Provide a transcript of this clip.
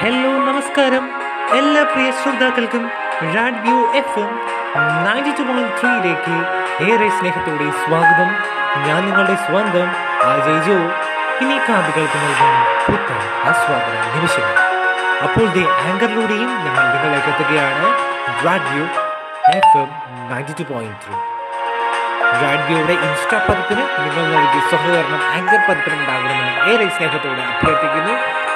Hello നമസ്കാരം. എല്ലാ പ്രിയ ശ്രോതാക്കൾക്കും radio F M ninety two point ത്രീയിലേക്ക് ഏറെ സ്നേഹത്തോടെ സ്വാഗതം. ഞാൻ നിങ്ങളുടെ സ്വന്തം അജയ് ഇനി കാതുകൾക്ക് നൽകുന്ന പുത്തൻ ആസ്വാദന നിമിഷങ്ങൾ അപ്പോൾ ദി ആങ്കറിലൂടെയും ഞങ്ങൾ നിങ്ങളിലേക്ക് എത്തുകയാണ്. Radio F M ninety two point three റാഡിയോയുടെ insta പതിപ്പിന് നിങ്ങൾ നൽകിയ സഹകരണം ആങ്കർ പതിപ്പിനുണ്ടാകണമെന്ന് ഏറെ സ്നേഹത്തോടെ അഭ്യർത്ഥിക്കുന്നു.